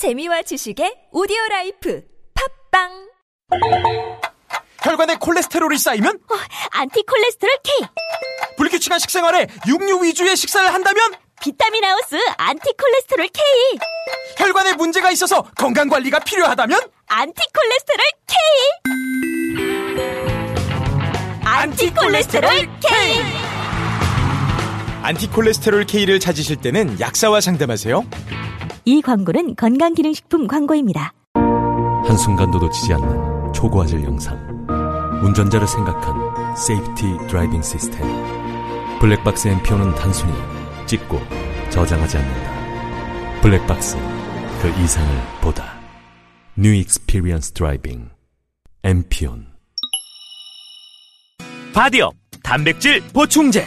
재미와 지식의 오디오 life 팟빵! 혈관에 콜레스테롤이 쌓이면? 안티 콜레스테롤 K! 불규칙한 식생활에 육류 위주의 식사를 한다면? 비타민 하우스 안티 콜레스테롤 K! 혈관에 문제가 있어서 건강 관리가 필요하다면? 안티 콜레스테롤 K! 안티 콜레스테롤 K 안티콜레스테롤 K를 찾으실 때는 약사와 상담하세요. 이 광고는 건강기능식품 광고입니다. 한순간도 놓치지 않는 초고화질 영상. 운전자를 생각한 safety driving 시스템. 블랙박스 MPO는 단순히 찍고 저장하지 않는다. 블랙박스, 그 이상을 보다. New Experience Driving. MPON. 바디업 단백질 보충제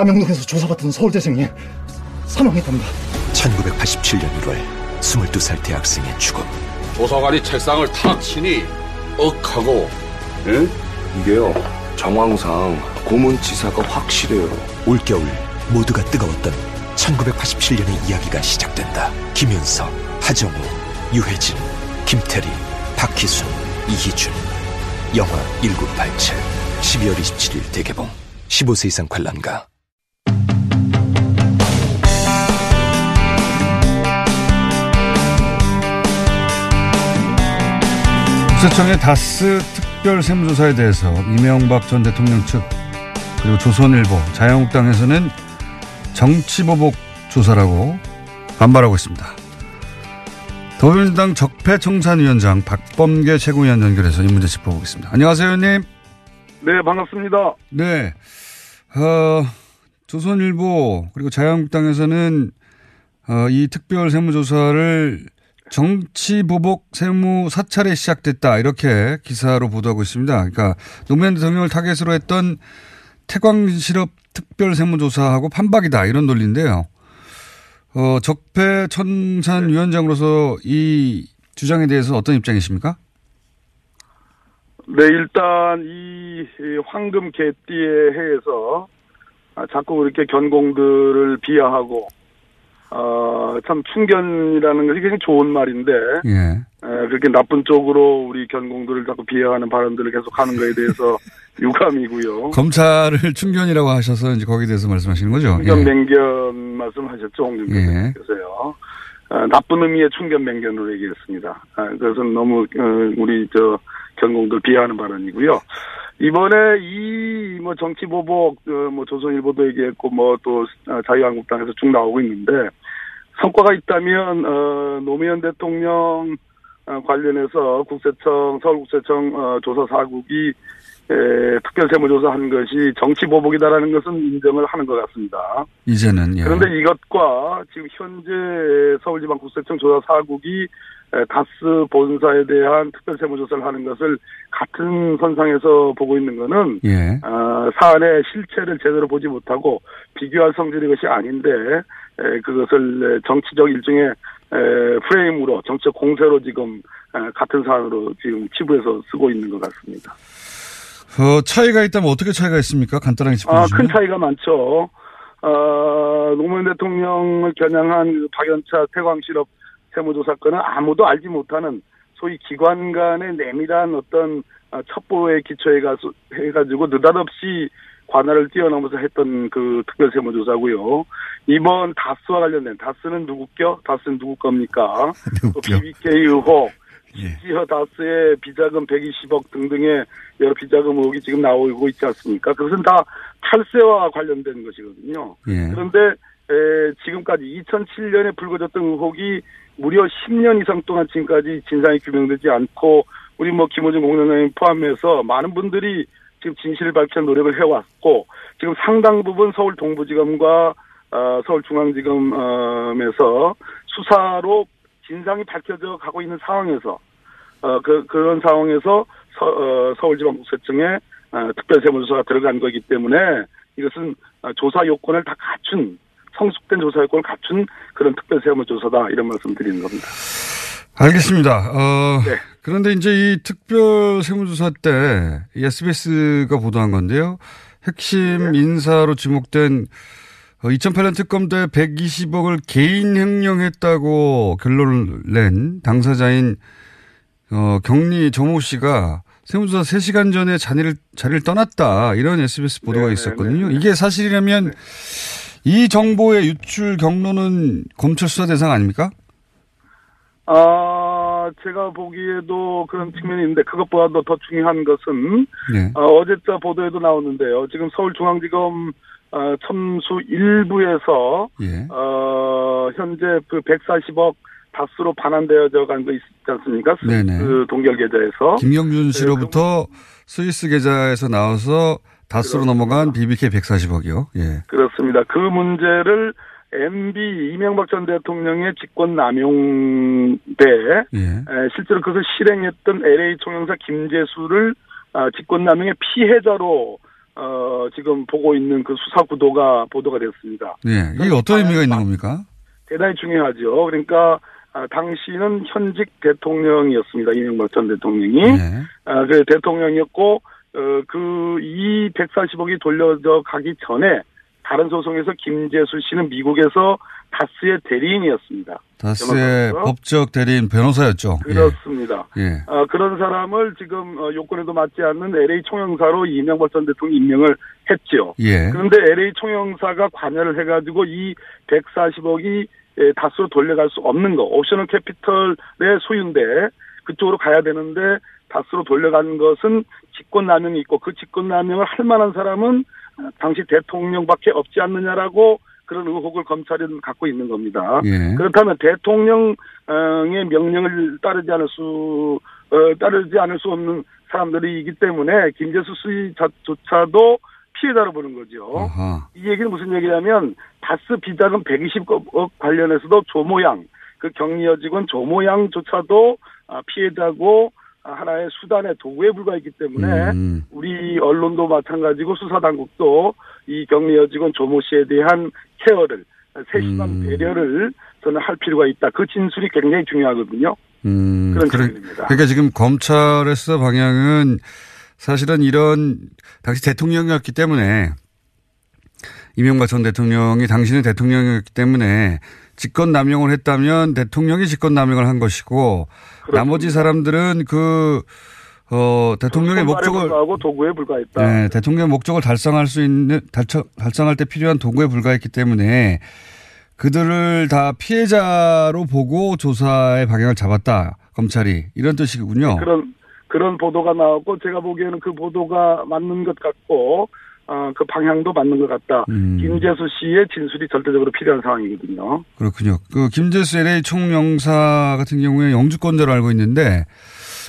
남영동에서 조사받던 서울대생이 사망했답니다. 1987년 1월 22살 대학생의 죽음. 조사관이 책상을 탁 치니 억하고 예? 이게요 정황상 고문치사가 확실해요. 올겨울 모두가 뜨거웠던 1987년의 이야기가 시작된다. 김윤석, 하정우, 유해진, 김태리, 박희순, 이희준. 영화 1987 12월 27일 대개봉. 15세 이상 관람가 국세청의 다스 특별 세무조사에 대해서 이명박 전 대통령 측 그리고 조선일보, 자유한국당에서는 정치보복 조사라고 반발하고 있습니다. 더불어민주당 적폐청산위원장 박범계 최고위원 연결해서 이 문제 짚어보겠습니다. 안녕하세요, 의원님. 네, 반갑습니다. 네. 어, 조선일보 그리고 자유한국당에서는 어, 이 특별 세무조사를 정치 보복 세무 사찰에 시작됐다 이렇게 기사로 보도하고 있습니다. 그러니까 노무현 대통령을 타겟으로 했던 태광 실업 특별 세무조사하고 판박이다 이런 논리인데요. 어, 적폐 천산 위원장으로서 이 주장에 대해서 어떤 입장이십니까? 네, 일단 이 황금 개띠의 해에서 아, 자꾸 이렇게 견공들을 비하하고 어, 참 충견이라는 것이 굉장히 좋은 말인데 예. 에, 그렇게 나쁜 쪽으로 우리 견공들을 자꾸 비하하는 발언들을 계속 하는 거에 대해서 유감이고요. 검찰을 충견이라고 하셔서 이제 거기에 대해서 말씀하시는 거죠? 충견 예. 맹견 말씀하셨죠, 홍준표 예. 대표께서요. 아, 나쁜 의미의 충견 맹견으로 얘기했습니다. 아, 그래서 너무 어, 우리 저 견공들 비하하는 발언이고요. 이번에 이 뭐 정치 보복 어, 뭐 조선일보도 얘기했고 뭐 또 자유한국당에서 쭉 나오고 있는데 성과가 있다면 어, 노무현 대통령 어, 관련해서 국세청 서울국세청 어, 조사 사국이 에, 특별 세무조사 한 것이 정치 보복이다라는 것은 인정을 하는 것 같습니다. 이제는 예. 그런데 이것과 지금 현재 서울지방국세청 조사 사국이 에, 다스 본사에 대한 특별 세무조사를 하는 것을 같은 선상에서 보고 있는 것은 예. 어, 사안의 실체를 제대로 보지 못하고 비교할 성질의 것이 아닌데 에, 그것을 에, 정치적 일종의 에, 프레임으로 정치적 공세로 지금 에, 같은 사안으로 지금 치부해서 쓰고 있는 것 같습니다. 어, 차이가 있다면 어떻게 차이가 있습니까? 간단하게 아, 짚어주시면. 큰 차이가 많죠. 어, 노무현 대통령을 겨냥한 그 박연차 태광실업 세무조사 건은 아무도 알지 못하는 소위 기관 간의 내밀한 어떤 어, 첩보에 기초해가지고 느닷없이 관할을 뛰어넘어서 했던 그 특별 세무조사고요. 이번 다스와 관련된 다스는 누구 껴? 다스는 누구 겁니까? 또 BBK 의혹, 지허 다스의 비자금 120억 등등의 여러 비자금 의혹이 지금 나오고 있지 않습니까? 그것은 다 탈세와 관련된 것이거든요. 예. 그런데 에, 지금까지 2007년에 불거졌던 의혹이 무려 10년 이상 동안 지금까지 진상이 규명되지 않고 우리 뭐 김호준 공장장님 포함해서 많은 분들이 지금 진실을 밝히는 노력을 해왔고 지금 상당 부분 서울 동부지검과 어, 서울중앙지검에서 수사로 진상이 밝혀져 가고 있는 상황에서 어, 그, 그런 상황에서 서, 어, 서울지방국세청에 어, 특별세무조사가 들어간 거기 때문에 이것은 어, 조사 요건을 다 갖춘 성숙된 조사 요건을 갖춘 그런 특별세무조사다 이런 말씀 드리는 겁니다. 알겠습니다. 어, 그런데 이제 이 특별 세무조사 때 SBS가 보도한 건데요. 핵심 인사로 지목된 2008년 특검 때 120억을 개인 횡령했다고 결론을 낸 당사자인 어, 경리 정모 씨가 세무조사 3시간 전에 자리를, 자리를 떠났다. 이런 SBS 보도가 있었거든요. 이게 사실이라면 이 정보의 유출 경로는 검찰 수사 대상 아닙니까? 아, 제가 보기에도 그런 측면이 있는데 그것보다도 더 중요한 것은 네. 어, 어제자 보도에도 나오는데요. 지금 서울중앙지검 어, 첨수 일부에서 예. 어, 현재 그 140억 다수로 반환되어져 간 거 있지 않습니까? 스- 네네. 그 동결 계좌에서. 김영준 씨로부터 스위스 계좌에서 나와서 다스로 넘어간 BBK 140억이요. 예. 그렇습니다. 그 문제를 MB 이명박 전 대통령의 직권 남용 때 예. 에, 실제로 그것을 실행했던 LA 총영사 김재수를 아, 직권 남용의 피해자로 어, 지금 보고 있는 그 수사 구도가 보도가 됐습니다. 예. 이게 어떤 의미가 있는 겁니까? 대단히 중요하죠. 그러니까 아, 당시는 현직 대통령이었습니다. 이명박 전 대통령이. 예. 아, 그 대통령이었고, 어, 그, 이 140억이 돌려져 가기 전에 다른 소송에서 김재수 씨는 미국에서 다스의 대리인이었습니다. 다스의. 법적 대리인 변호사였죠. 그렇습니다. 예. 아, 그런 사람을 지금 어, 요건에도 맞지 않는 LA 총영사로 이명박 전 대통령이 임명을 했죠. 예. 그런데 LA 총영사가 관여를 해가지고 이 140억이 다수로 돌려갈 수 없는 거, 옵셔널 캐피털의 소유인데 그쪽으로 가야 되는데 다수로 돌려간 것은 직권남용이 있고 그 직권남용을 할 만한 사람은 당시 대통령밖에 없지 않느냐라고 그런 의혹을 검찰은 갖고 있는 겁니다. 예. 그렇다면 대통령의 명령을 따르지 않을 수 어, 따르지 않을 수 없는 사람들이기 때문에 김재수 씨조차도 피해자로 보는 거죠. 아하. 이 얘기는 무슨 얘기냐면 다스 비자금 120억 관련해서도 조모양 그 격리 여 직원 조모양조차도 아, 피해자고 아, 하나의 수단의 도구에 불과했기 때문에 음. 우리 언론도 마찬가지고 수사당국도 이 격리 여직원 조모 씨에 대한 케어를 세심한 음. 배려를 저는 할 필요가 있다. 그 진술이 굉장히 중요하거든요. 음, 그런 그래- 측면입니다. 그러니까 지금 검찰의 수사 방향은 사실은 이런 당시 대통령이었기 때문에 이명박 전 대통령이 당신은 대통령이었기 때문에 직권 남용을 했다면 대통령이 직권 남용을 한 것이고 나머지 사람들은 그 어, 대통령의 목적을 불과하고 도구에 불과했다. 네, 대통령의 목적을 달성할 수 있는 달성, 달성 할 때 필요한 도구에 불과했기 때문에 그들을 다 피해자로 보고 조사의 방향을 잡았다 검찰이 이런 뜻이군요. 그런 그런 보도가 나왔고 제가 보기에는 그 보도가 맞는 것 같고 어, 그 방향도 맞는 것 같다. 음. 김재수 씨의 진술이 절대적으로 필요한 상황이거든요. 그렇군요. 그 김재수 LA 총영사 같은 경우에 영주권자로 알고 있는데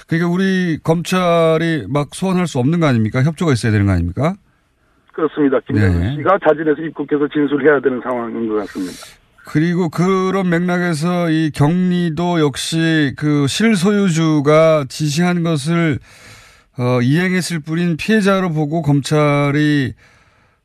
그러니까 우리 검찰이 막 소환할 수 없는 거 아닙니까? 협조가 있어야 되는 거 아닙니까? 그렇습니다. 김재수 네. 씨가 자진해서 입국해서 진술해야 되는 상황인 것 같습니다. 그리고 그런 맥락에서 이 격리도 역시 그 실소유주가 지시한 것을 어, 이행했을 뿐인 피해자로 보고 검찰이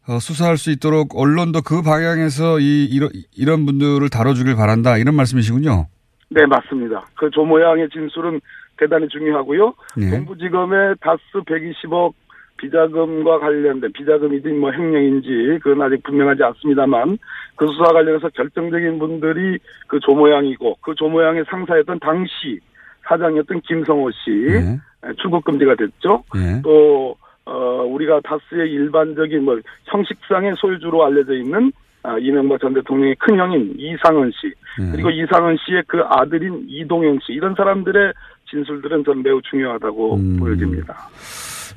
어, 수사할 수 있도록 언론도 그 방향에서 이 이런, 이런 분들을 다뤄주길 바란다 이런 말씀이시군요. 네, 맞습니다. 그 조모양의 진술은 대단히 중요하고요. 네. 동부지검의 다스 120억 비자금과 관련된 비자금이든 뭐 횡령인지 그건 아직 분명하지 않습니다만 그 수사 관련해서 결정적인 분들이 그 조모양이고 그 조모양의 상사였던 당시 사장이었던 김성호 씨 네. 출국 금지가 됐죠. 예. 또 어, 우리가 다스의 일반적인 뭐 형식상의 소유주로 알려져 있는 아, 이명박 전 대통령의 큰 형인 이상은 씨 예. 그리고 이상은 씨의 그 아들인 이동영 씨 이런 사람들의 진술들은 전 매우 중요하다고 음. 보여집니다.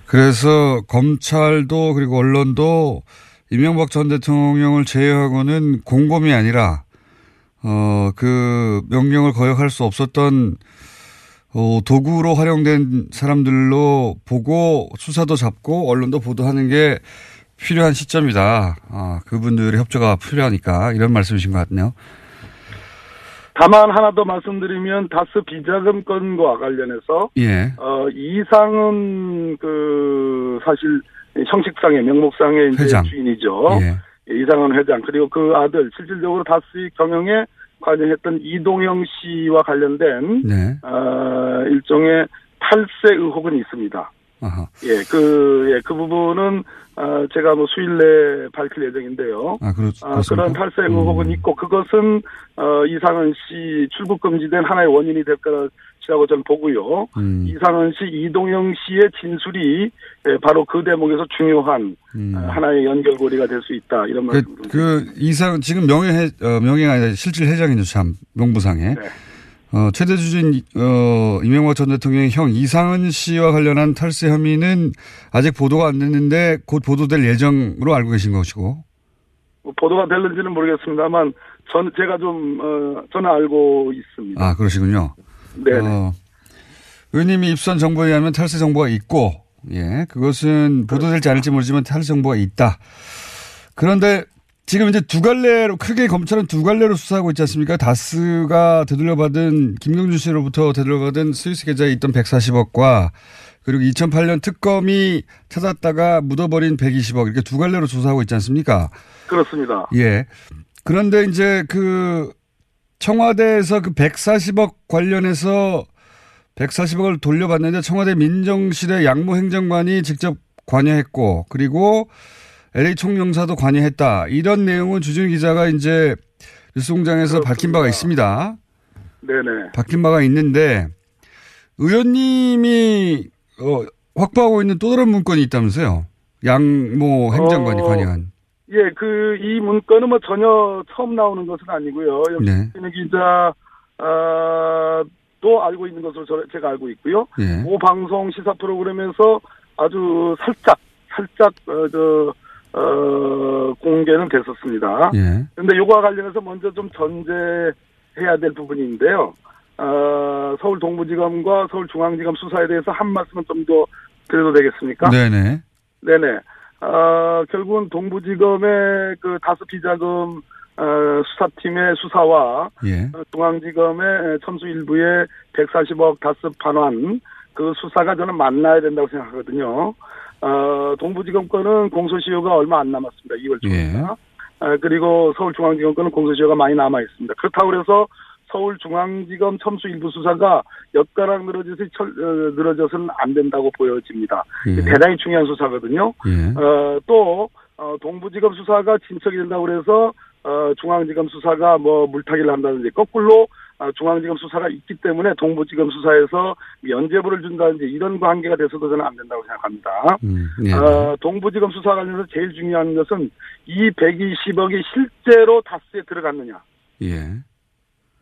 그래서 검찰도 그리고 언론도 이명박 전 대통령을 제외하고는 공범이 아니라 어 그 명령을 거역할 수 없었던 어, 도구로 활용된 사람들로 보고 수사도 잡고 언론도 보도하는 게 필요한 시점이다. 아, 그분들의 협조가 필요하니까 이런 말씀이신 것 같네요. 다만 하나 더 말씀드리면 다스 비자금 건과 관련해서 예. 어 이상은 그 사실 형식상의 명목상의 이제 회장. 주인이죠. 예. 이상은 회장 그리고 그 아들 실질적으로 다스의 경영에 관여했던 이동영 씨와 관련된 네. 어, 일종의 탈세 의혹은 있습니다. 아하. 예, 그, 예, 그 부분은, 어, 제가 뭐 수일 내에 밝힐 예정인데요. 아, 그렇, 아? 그런 탈세 의혹은 있고, 그것은, 어, 이상은 씨 출국 금지된 하나의 원인이 될 것이라고 저는 보고요. 음. 이상은 씨, 이동영 씨의 진술이 예, 바로 그 대목에서 중요한 음. 어, 하나의 연결고리가 될 수 있다. 이런 그, 말씀. 그 이상 지금 명예 어, 명예가 아니라 실질 회장이죠 참 명부상에 네. 어, 최대 주주인 어, 이명박 전 대통령의 형 이상은 씨와 관련한 탈세 혐의는 아직 보도가 안 됐는데 곧 보도될 예정으로 알고 계신 것이고 뭐 보도가 될는지는 모르겠습니다만, 전, 제가 좀, 어, 저는 알고 있습니다. 아 그러시군요. 네. 어, 의원님이 입수한 정보에 의하면 탈세 정보가 있고 예 그것은 보도될지 않을지 모르지만 탈세 정보가 있다. 그런데 지금 이제 두 갈래로 크게 검찰은 두 갈래로 수사하고 있지 않습니까? 다스가 되돌려받은 김경준 씨로부터 되돌려받은 스위스 계좌에 있던 140억과 그리고 2008년 특검이 찾았다가 묻어버린 120억 이렇게 두 갈래로 조사하고 있지 않습니까? 그렇습니다. 예. 그런데 이제 그 청와대에서 그 140억 관련해서 140억을 돌려받는데 청와대 민정실의 양모 행정관이 직접 관여했고 그리고 LA 총영사도 관여했다. 이런 내용은 주준 기자가 이제 뉴스공장에서 밝힌 바가 있습니다. 네네. 밝힌 바가 있는데 의원님이 어, 확보하고 있는 또 다른 문건이 있다면서요. 양모 행정관이 어, 관여한. 예, 그, 이 문건은 뭐 전혀 처음 나오는 것은 아니고요. 여기 네. 는 기자, 아, 또 알고 있는 것으로 저, 제가 알고 있고요. 예. 모 방송 시사 프로그램에서 아주 살짝, 살짝, 어, 저, 어, 공개는 됐었습니다. 예. 근데 요거와 관련해서 먼저 좀 전제해야 될 부분인데요. 어, 서울 동부지검과 서울중앙지검 수사에 대해서 한 말씀은 좀 더 드려도 되겠습니까? 네네. 네네. 어, 결국은 동부지검의 그 다스 비자금 어, 수사팀의 수사와 예. 어, 중앙지검의 첨수 일부의 140억 다스 반환 그 수사가 저는 만나야 된다고 생각하거든요. 어, 동부지검 건은 공소시효가 얼마 안 남았습니다. 2월 초입니다. 어, 그리고 서울중앙지검 건은 공소시효가 많이 남아 있습니다. 그렇다고 그래서 서울중앙지검 첨수 일부 수사가 엿가락 늘어져서 철, 어, 늘어져서는 안 된다고 보여집니다. 예. 대단히 중요한 수사거든요. 예. 어, 또 어, 동부지검 수사가 진척이 된다고 그래서 어, 중앙지검 수사가 뭐 물타기를 한다든지 거꾸로 어, 중앙지검 수사가 있기 때문에 동부지검 수사에서 면죄부를 준다든지 이런 관계가 돼서도 저는 안 된다고 생각합니다. 음, 예. 어, 동부지검 수사 관련해서 제일 중요한 것은 이 120억이 실제로 다스에 들어갔느냐. 예.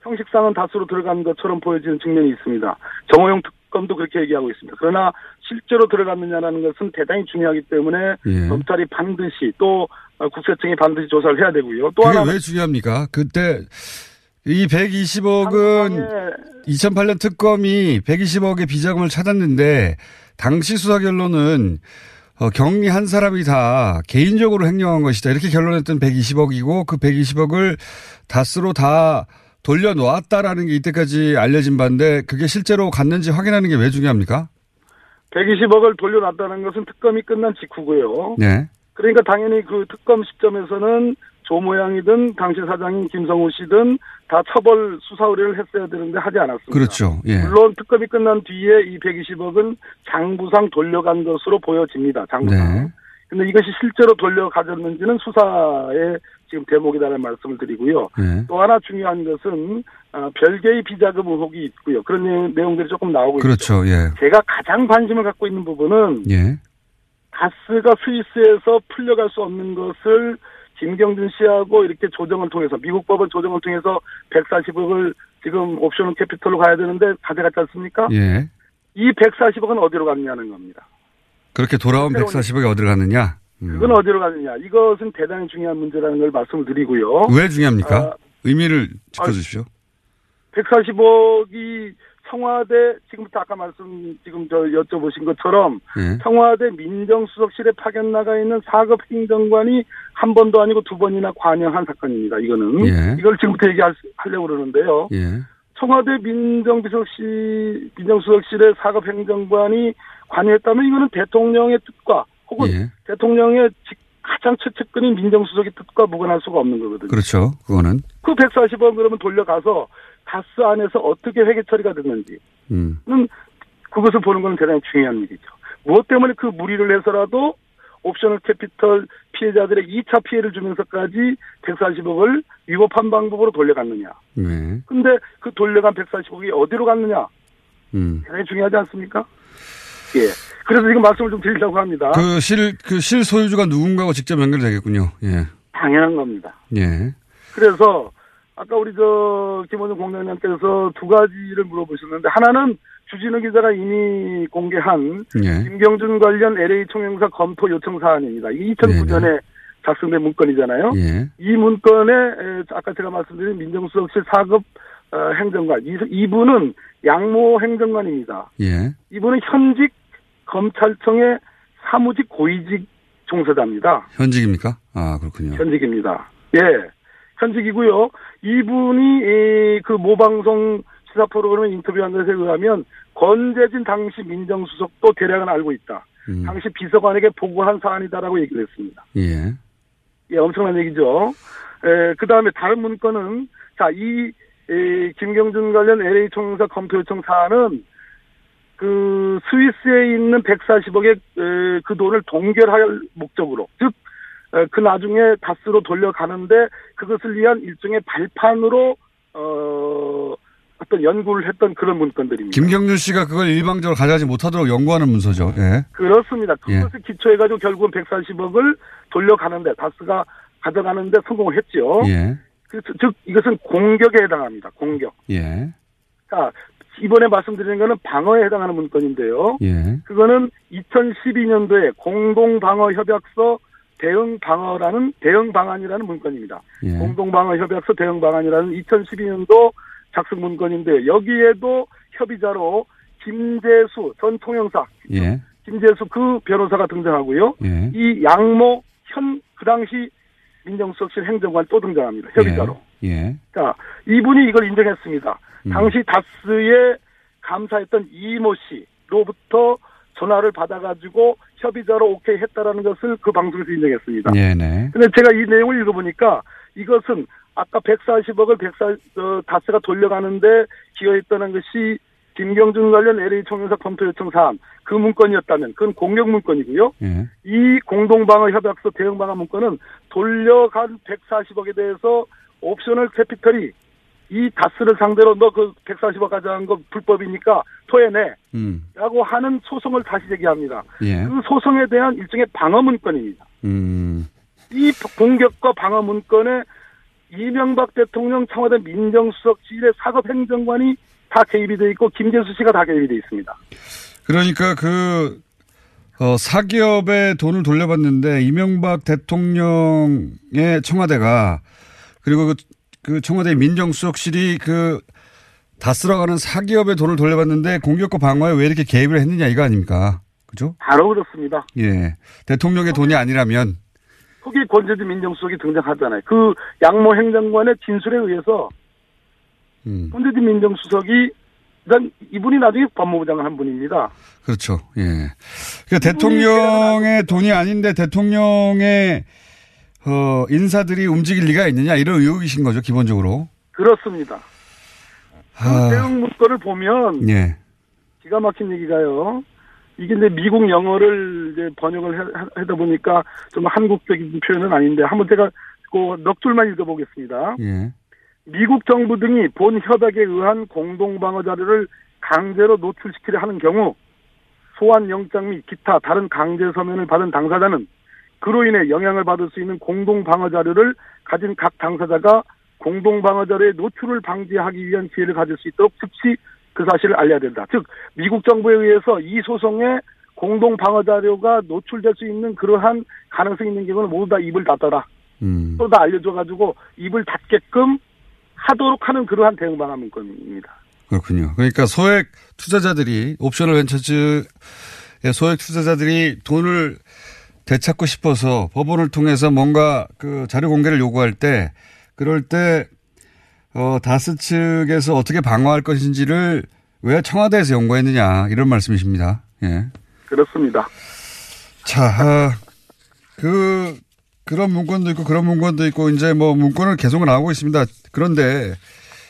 형식상은 다수로 들어간 것처럼 보여지는 측면이 있습니다. 정호영 특검도 그렇게 얘기하고 있습니다. 그러나 실제로 들어갔느냐라는 것은 대단히 중요하기 때문에 예. 검찰이 반드시 또 어, 국세청이 반드시 조사를 해야 되고요. 또 하나 왜 중요합니까? 그때 이 120억은 2008년 특검이 120억의 비자금을 찾았는데 당시 수사 결론은 어, 경리 한 사람이 다 개인적으로 횡령한 것이다. 이렇게 결론했던 120억이고 그 120억을 다스로 다 돌려놓았다라는 게 이때까지 알려진 바인데 그게 실제로 갔는지 확인하는 게 왜 중요합니까? 120억을 돌려놨다는 것은 특검이 끝난 직후고요. 네. 그러니까 당연히 그 특검 시점에서는 조 모양이든 당시 사장인 김성우 씨든 다 처벌 수사 의뢰를 했어야 되는데 하지 않았습니다. 그렇죠. 예. 물론 특검이 끝난 뒤에 이 120억은 장부상 돌려간 것으로 보여집니다. 장부상. 네. 근데 이것이 실제로 돌려가졌는지는 수사의 지금 대목이라는 말씀을 드리고요. 네. 또 하나 중요한 것은 어, 별개의 비자금 의혹이 있고요. 그런 내용- 내용들이 조금 나오고 있죠. 그렇죠. 예. 제가 가장 관심을 갖고 있는 부분은 예. 가스가 스위스에서 풀려갈 수 없는 것을 김경준 씨하고 이렇게 조정을 통해서 미국 법원 조정을 통해서 140억을 지금 옵션 캐피털로 가야 되는데 가져갔지 않습니까? 예. 이 140억은 어디로 갔냐는 겁니다. 그렇게 돌아온 140억이 어디로 갔느냐? 음. 그건 어디로 갔느냐? 이것은 대단히 중요한 문제라는 걸 말씀을 드리고요. 왜 중요합니까? 아, 의미를 짚어주십시오. 140억이 청와대 지금부터 아까 말씀 지금 저 여쭤보신 것처럼 예. 청와대 민정수석실에 파견 나가 있는 사급 행정관이 한 번도 아니고 두 번이나 관여한 사건입니다. 이거는 예. 이걸 지금부터 얘기하려고 그러는데요. 예. 청와대 민정비서실 민정수석실의 사급 행정관이 관여했다면 이거는 대통령의 뜻과 혹은 예. 대통령의 직- 가장 최측근인 민정수석의 뜻과 무관할 수가 없는 거거든요. 그렇죠. 그거는. 그 140원 그러면 돌려가서 다스 안에서 어떻게 회계 처리가 됐는지 음. 는 그것을 보는 건 대단히 중요한 일이죠. 무엇 때문에 그 무리를 해서라도 옵셔널 캐피털 피해자들의 2차 피해를 주면서까지 140억을 위법한 방법으로 돌려갔느냐. 네. 근데 그 돌려간 140억이 어디로 갔느냐. 음. 대단히 중요하지 않습니까? 예. 그래서 지금 말씀을 좀 드리려고 합니다. 그 실, 그 실 소유주가 누군가하고 직접 연결되겠군요. 예. 당연한 겁니다. 예. 그래서 아까 우리 저 김원준 공장장께서 두 가지를 물어보셨는데 하나는 주진우 기자가 이미 공개한 예. 김경준 관련 LA 총영사 검토 요청 사안입니다. 이 2009년에 작성된 문건이잖아요. 예. 이 문건에 에, 아까 제가 말씀드린 민정수석실 4급 어, 행정관 이, 이분은 양모 행정관입니다. 예. 이분은 현직 검찰청의 사무직 고위직 종사자입니다. 현직입니까? 아, 그렇군요. 현직입니다. 예, 현직이고요. 이분이 이, 그 모방송 시사 프로그램 인터뷰한 것에 의하면 권재진 당시 민정수석도 대략은 알고 있다. 음. 당시 비서관에게 보고한 사안이다라고 얘기를 했습니다. 예. 예, 엄청난 얘기죠. 에, 그 다음에 다른 문건은, 자, 이, 에, 김경준 관련 LA 총영사 검토 요청 사안은, 그, 스위스에 있는 140억의, 에, 그 돈을 동결할 목적으로, 즉, 에, 그 나중에 다스로 돌려가는데, 그것을 위한 일종의 발판으로, 어, 어떤 연구를 했던 그런 문건들입니다. 김경준 씨가 그걸 일방적으로 가져가지 못하도록 연구하는 문서죠. 예. 그렇습니다. 예. 그것을 기초해가지고 결국은 140억을 돌려가는데, 다스가 가져가는데 성공을 했죠. 예. 그, 즉, 이것은 공격에 해당합니다. 공격. 예. 자, 이번에 말씀드리는 거는 방어에 해당하는 문건인데요. 예. 그거는 2012년도에 공동방어협약서 대응 방어라는 대응 방안이라는 문건입니다. 예. 공동 방어 협약서 대응 방안이라는 2012년도 작성 문건인데 여기에도 협의자로 김재수 전 통영사 예. 김재수 그 변호사가 등장하고요. 예. 이 양모 현 그 당시 민정수석실 행정관 또 등장합니다. 협의자로. 예. 자, 이분이 이걸 인정했습니다. 음. 당시 다스에 감사했던 이모 씨로부터 전화를 받아가지고 협의자로 오케이 했다라는 것을 그 방송에서 인정했습니다. 네네. 근데 제가 이 내용을 읽어보니까 이것은 아까 140억을 140, 어, 다스가 돌려가는데 기여했다는 것이 김경준 관련 LA 총영사 검토 요청 사안 그 문건이었다면 그건 공격 문건이고요. 예. 이 공동방어 협약서 대응 방안 문건은 돌려간 140억에 대해서 옵셔널 캐피털이 이 다스를 상대로 너 그 140억 가져간 거 불법이니까 토해내. 음. 라고 하는 소송을 다시 제기합니다. 예. 그 소송에 대한 일종의 방어 문건입니다. 음. 이 공격과 방어 문건에 이명박 대통령 청와대 민정수석실의 사급 행정관이 다 개입이 돼 있고 김재수 씨가 다 개입이 돼 있습니다. 그러니까 그, 어, 사기업에 돈을 돌려받는데 이명박 대통령의 청와대가 그리고 그, 그 청와대 민정수석실이 그 다스러가는 사기업에 돈을 돌려받는데 공격과 방어에 왜 이렇게 개입을 했느냐 이거 아닙니까? 그죠? 바로 그렇습니다. 예. 대통령의 돈이 아니라면 거기에 권재진 민정수석이 등장하잖아요. 그 양모 행정관의 진술에 의해서 음. 권재진 민정수석이 일단 이분이 나중에 법무부장을 한 분입니다. 그렇죠. 예. 그러니까 대통령의 돈이 아닌데 대통령의 어, 인사들이 움직일 리가 있느냐 이런 의혹이신 거죠, 기본적으로. 그렇습니다. 아, 그 대응 문건을 보면 예. 기가 막힌 얘기가요. 이게 이제 미국 영어를 이제 번역을 해- 하- 하다 보니까 좀 한국적인 표현은 아닌데 한번 제가 그넉 줄만 읽어보겠습니다. 예. 미국 정부 등이 본 협약에 의한 공동 방어 자료를 강제로 노출시키려 하는 경우 소환 영장 및 기타 다른 강제 서면을 받은 당사자는 그로 인해 영향을 받을 수 있는 공동 방어 자료를 가진 각 당사자가 공동 방어 자료의 노출을 방지하기 위한 기회를 가질 수 있도록 즉시 그 사실을 알려야 된다. 즉 미국 정부에 의해서 이 소송에 공동 방어 자료가 노출될 수 있는 그러한 가능성이 있는 경우는 모두 다 입을 닫아라. 음. 또다 알려줘가지고 입을 닫게끔 하도록 하는 그러한 대응 방안 문건입니다. 그렇군요. 그러니까 소액 투자자들이 옵셔널 벤처즈의 소액 투자자들이 돈을 되찾고 싶어서 법원을 통해서 뭔가 그 자료 공개를 요구할 때 그럴 때 어, 다스 측에서 어떻게 방어할 것인지를 왜 청와대에서 연구했느냐 이런 말씀이십니다. 예. 그렇습니다. 자, 아, 그 그런 문건도 있고 그런 문건도 있고 이제 뭐 문건을 계속 나오고 있습니다. 그런데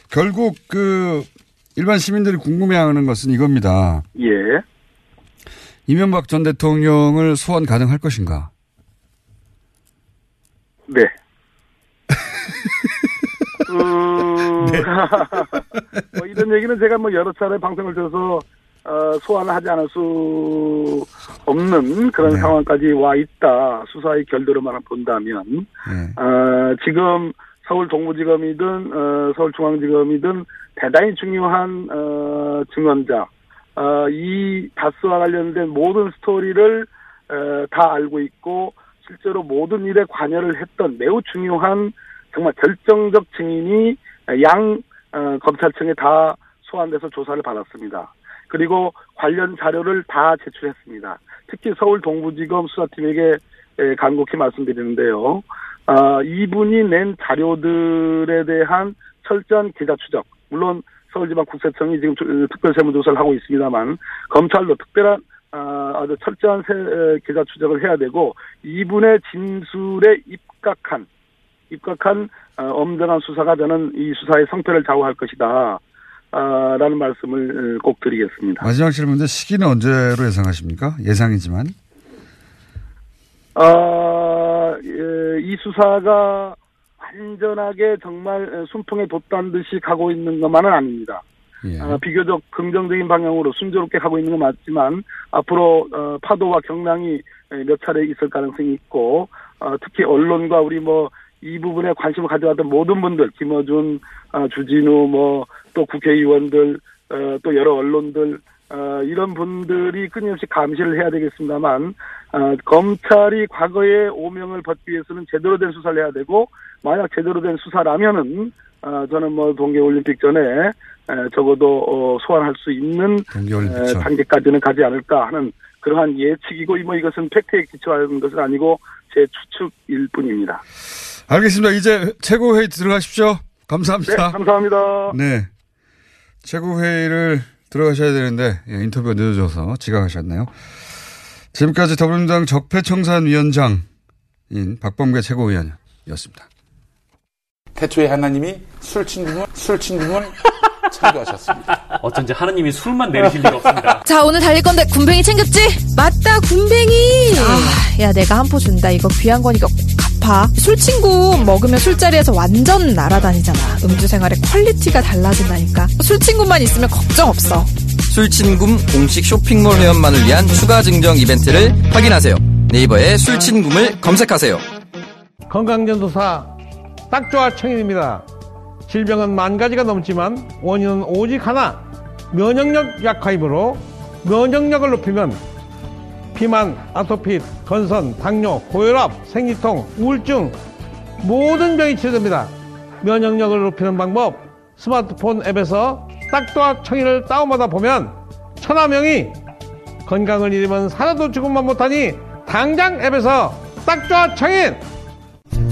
결국 그 일반 시민들이 궁금해하는 것은 이겁니다. 예. 이명박 전 대통령을 소환 가능할 것인가? 네. 음, 뭐 이런 얘기는 제가 뭐 여러 차례 방송을 들어서 어, 소환을 하지 않을 수 없는 그런 네. 상황까지 와 있다. 수사의 결도로만 본다면 네. 어, 지금 서울 동부지검이든 어, 서울중앙지검이든 대단히 중요한 어, 증언자 어, 이 다스와 관련된 모든 스토리를 어, 다 알고 있고 실제로 모든 일에 관여를 했던 매우 중요한 정말 결정적 증인이 양 어, 검찰청에 다 소환돼서 조사를 받았습니다. 그리고 관련 자료를 다 제출했습니다. 특히 서울 동부지검 수사팀에게 에, 간곡히 말씀드리는데요. 아, 이분이 낸 자료들에 대한 철저한 기자 추적, 물론 서울지방국세청이 지금 조- 어, 특별세무조사를 하고 있습니다만 검찰도 특별한 아, 아주 철저한 세, 에, 기자 추적을 해야 되고 이분의 진술에 입각한 입각한 어, 엄정한 수사가 저는 이 수사의 성패를 좌우할 것이다. 아, 라는 말씀을 어, 꼭 드리겠습니다. 마지막 질문인데 시기는 언제로 예상하십니까? 예상이지만. 아, 예, 이 수사가 완전하게 정말 순풍에 돛단 듯이 가고 있는 것만은 아닙니다. 예. 아, 비교적 긍정적인 방향으로 순조롭게 가고 있는 건 맞지만 앞으로 어, 파도와 경랑이 에, 몇 차례 있을 가능성이 있고 어, 특히 언론과 우리 뭐 이 부분에 관심을 가져왔던 모든 분들 김어준, 아, 주진우 뭐 또 국회의원들 어, 또 여러 언론들 어, 이런 분들이 끊임없이 감시를 해야 되겠습니다만 어, 검찰이 과거의 오명을 벗기 위해서는 제대로 된 수사를 해야 되고 만약 제대로 된 수사라면은 어, 저는 뭐 동계올림픽 전에 에, 적어도 어, 소환할 수 있는 에, 전. 단계까지는 가지 않을까 하는 그러한 예측이고 뭐 이것은 팩트에 기초한 것은 아니고 제 추측일 뿐입니다. 알겠습니다. 이제 최고회의 들어가십시오. 네, 감사합니다. 감사합니다. 네. 최고회의를 들어가셔야 되는데 예, 인터뷰가 늦어져서 지각하셨네요. 지금까지 더불어민주당 적폐청산위원장인 박범계 최고위원이었습니다. 태초에 하나님이 술친굼을, 술친굼을 창조하셨습니다. 어쩐지 하느님이 술만 내리실 리가 없습니다. 자, 오늘 달릴 건데 굼벵이 챙겼지? 맞다, 굼벵이. 아, 야, 내가 한 포 준다. 이거 귀한 거니까 꼭 갚아. 술친굼 먹으면 술자리에서 완전 날아다니잖아. 음주 생활의 quality가 달라진다니까. 술친굼만 있으면 걱정 없어. 술친굼 공식 쇼핑몰 회원만을 위한 추가 증정 이벤트를 확인하세요. 네이버에 술친굼을 검색하세요. 건강전도사 딱좋아 청인입니다. 질병은 만 가지가 넘지만 원인은 오직 하나 면역력 약화이므로 면역력을 높이면 비만, 아토피, 건선, 당뇨, 고혈압, 생리통, 우울증 모든 병이 치료됩니다. 면역력을 높이는 방법 스마트폰 앱에서 딱좋아 청인을 다운받아 보면 천하명이 건강을 잃으면 살아도 죽음만 못하니 당장 앱에서 딱좋아 청인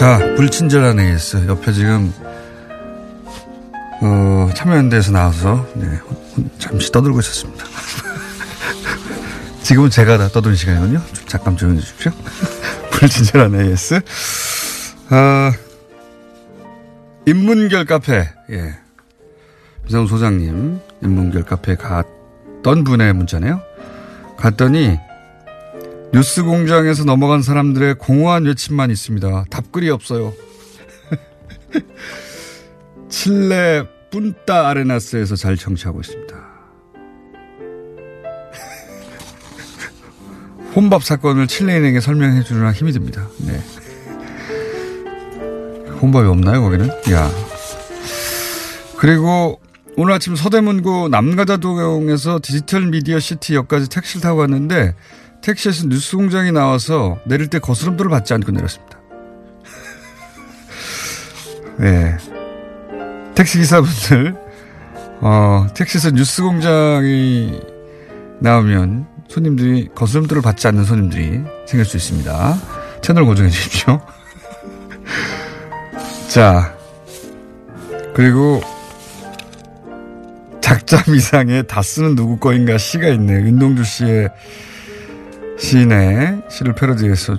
자, 불친절한 AS. 옆에 지금, 어, 참여연대에서 나와서, 네, 혼- 잠시 떠들고 있었습니다. 지금은 제가 다 떠드는 시간이거든요. 좀 잠깐 조용해 주십시오. 불친절한 AS. 아, 인문결 카페, 예. 비상 소장님, 인문결 카페에 갔던 분의 문자네요. 갔더니 뉴스 공장에서 넘어간 사람들의 공허한 외침만 있습니다. 답글이 없어요. 칠레 뿐따 아레나스에서 잘 청취하고 있습니다. 혼밥 사건을 칠레인에게 설명해 주느라 힘이 듭니다. 네. 혼밥이 없나요, 거기는? 야. 그리고 오늘 아침 서대문구 남가자동에서 디지털 미디어 시티 역까지 택시를 타고 갔는데 택시에서 뉴스 공장이 나와서 내릴 때 거스름돌을 받지 않고 내렸습니다. 네. 택시기사분들, 어, 택시에서 뉴스 공장이 나오면 손님들이 거스름돌을 받지 않는 손님들이 생길 수 있습니다. 채널 고정해 주십시오. 자, 그리고 작자 미상에 다 쓰는 누구 거인가 시가 있네. 윤동주 씨의 시인의 시를 패러디해서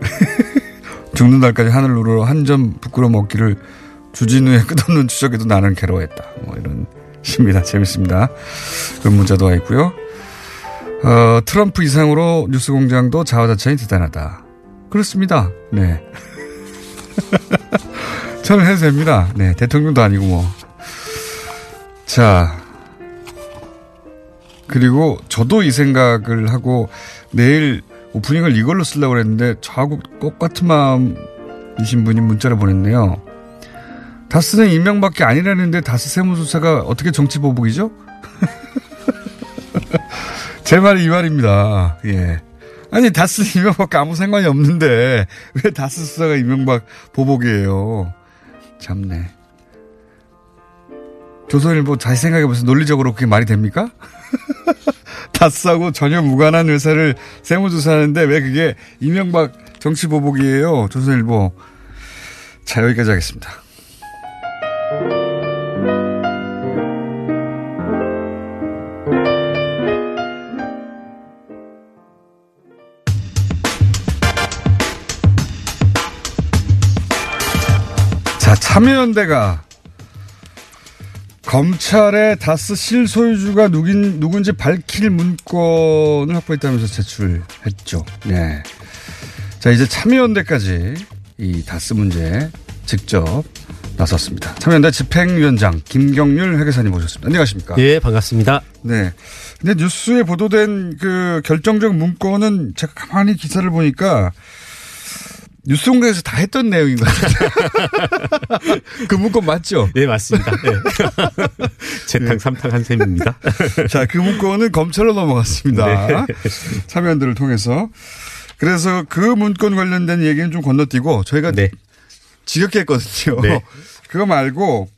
죽는 날까지 하늘 우러 한 점 부끄러 먹기를 주진우의 끝없는 추적에도 나는 괴로워했다. 뭐 이런 시입니다. 재밌습니다. 그런 문자도 와 있고요. 어, 트럼프 이상으로 뉴스 공장도 자화자찬이 대단하다. 그렇습니다. 네. 저는 해도 됩니다. 네. 대통령도 아니고 뭐. 자. 그리고 저도 이 생각을 하고 내일 오프닝을 이걸로 쓰려고 했는데 저하고 똑같은 마음이신 분이 문자를 보냈네요. 다스는 임명밖에 아니라는데 다스 세무조사가 어떻게 정치 보복이죠? 제 말이 이 말입니다. 예. 아니, 다스 이명박과 아무 상관이 없는데, 왜 다스 수사가 이명박 보복이에요? 참네. 조선일보 다시 생각해보세요. 논리적으로 그게 말이 됩니까? 다스하고 전혀 무관한 회사를 세무조사하는데 왜 그게 이명박 정치보복이에요? 조선일보. 자, 여기까지 하겠습니다. 자, 참여연대가 검찰에 다스 실소유주가 누긴, 누군지 밝힐 문건을 확보했다면서 제출했죠. 네. 자, 이제 참여연대까지 이 다스 문제 직접 나섰습니다. 참여연대 집행위원장 김경률 회계사님 모셨습니다. 안녕하십니까? 예, 반갑습니다. 네. 근데 뉴스에 보도된 그 결정적 문건은 제가 가만히 기사를 보니까 뉴스 공장에서 다 했던 내용인 것 같아요. 그 문건 맞죠? 예, 맞습니다. 네. 재탕, 삼탕 한 셈입니다. 자, 그 문건은 검찰로 넘어갔습니다. 네. 참여연들을 통해서. 그래서 그 문건 관련된 얘기는 좀 건너뛰고 저희가 지겹게 했거든요. 네. 그거 말고